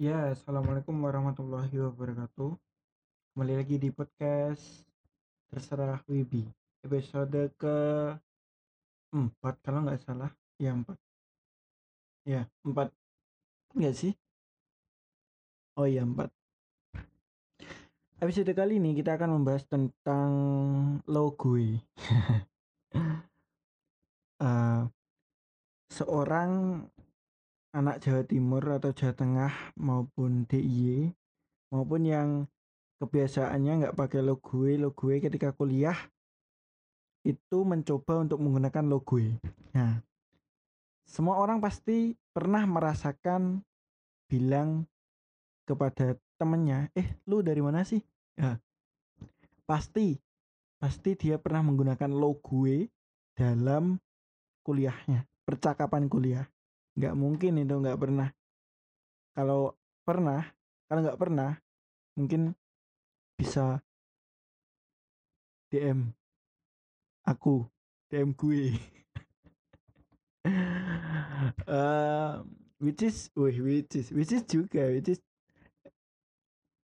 Ya, assalamualaikum warahmatullahi wabarakatuh. Kembali lagi di podcast Terserah Wibi, episode ke empat kalau nggak salah. Ya empat. Ya empat. Nggak sih? Oh iya empat. Episode kali ini kita akan membahas tentang logo. uh, seorang anak Jawa Timur atau Jawa Tengah maupun DIY maupun yang kebiasaannya nggak pakai logo logo ketika kuliah itu mencoba untuk menggunakan logo nah semua orang pasti pernah merasakan bilang kepada temennya eh lu dari mana sih? Ya pasti pasti dia pernah menggunakan logo dalam kuliahnya percakapan kuliah nggak mungkin itu nggak pernah. Kalau pernah kalau nggak pernah mungkin bisa DM aku DM gue. Uh, which is wih which is which is juga which is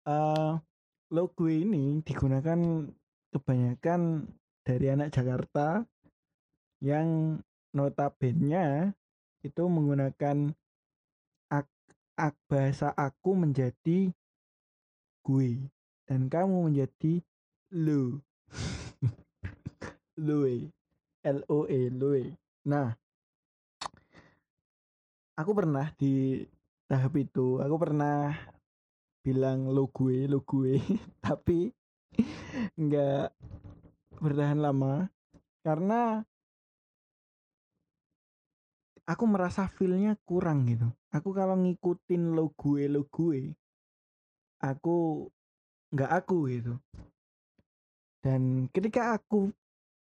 uh, logo ini digunakan kebanyakan dari anak Jakarta yang notabene itu menggunakan ak, ak bahasa aku menjadi gue dan kamu menjadi lu loe l o e loe. Nah aku pernah di tahap itu aku pernah bilang lo gue lo gue tapi nggak bertahan lama karena aku merasa feelnya kurang gitu. Aku kalau ngikutin lo gue lo gue aku nggak aku gitu. Dan ketika aku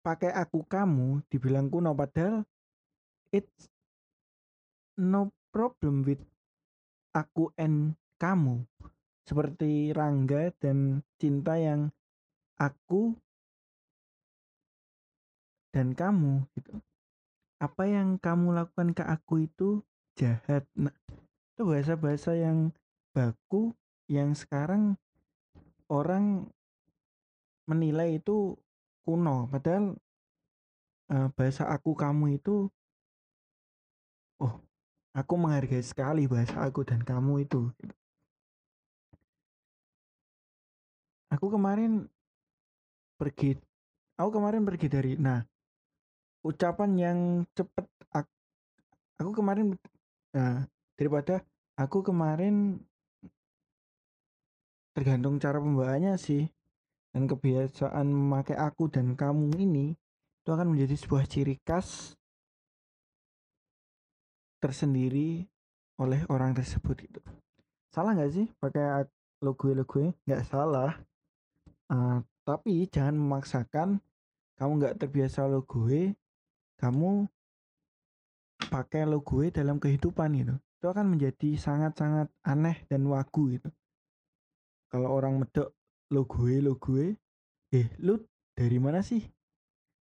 pakai aku kamu dibilang kuno padahal it's no problem with aku and kamu. Seperti Rangga dan cinta yang aku dan kamu gitu apa yang kamu lakukan ke aku itu jahat? Nah itu bahasa-bahasa yang baku yang sekarang orang menilai itu kuno. Padahal uh, bahasa aku kamu itu oh aku menghargai sekali bahasa aku dan kamu itu aku kemarin pergi aku kemarin pergi dari nah ucapan yang cepet aku kemarin nah daripada aku kemarin tergantung cara pembawaannya sih dan kebiasaan memakai aku dan kamu ini itu akan menjadi sebuah ciri khas tersendiri oleh orang tersebut itu salah nggak sih pakai logo logo nggak salah. Uh, tapi jangan memaksakan kamu nggak terbiasa logo kamu pakai logo dalam kehidupan gitu. Itu akan menjadi sangat-sangat aneh dan wagu gitu. Kalau orang medok logo logo eh lu dari mana sih?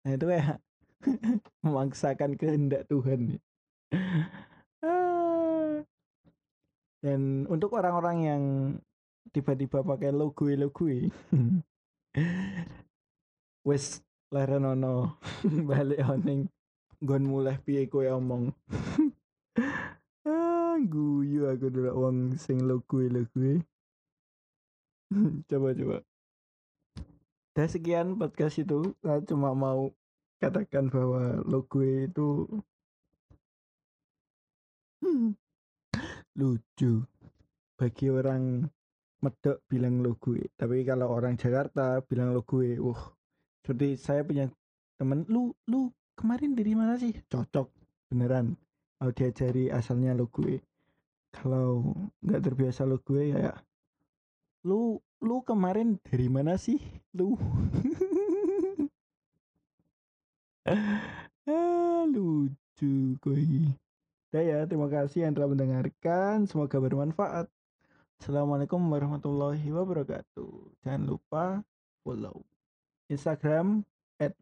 Nah itu kayak memaksakan kehendak Tuhan dan untuk orang-orang yang tiba-tiba pakai logo logo wes lerenono balik oning gon mulai piye kowe omong? Ah guyu aku dulu uang sing lo kue lo kue coba coba. Dan sekian podcast itu. Saya cuma mau katakan bahwa lo kue itu lucu. Bagi orang medok bilang lo gue tapi kalau orang Jakarta bilang lo gue wah. Seperti saya punya temen lu lu kemarin dari mana sih cocok beneran mau diajari asalnya lo gue kalau nggak terbiasa lo gue ya lu lu kemarin dari mana sih lu ah, lucu koi Udah ya, terima kasih yang telah mendengarkan. Semoga bermanfaat. Assalamualaikum warahmatullahi wabarakatuh. Jangan lupa follow Instagram at.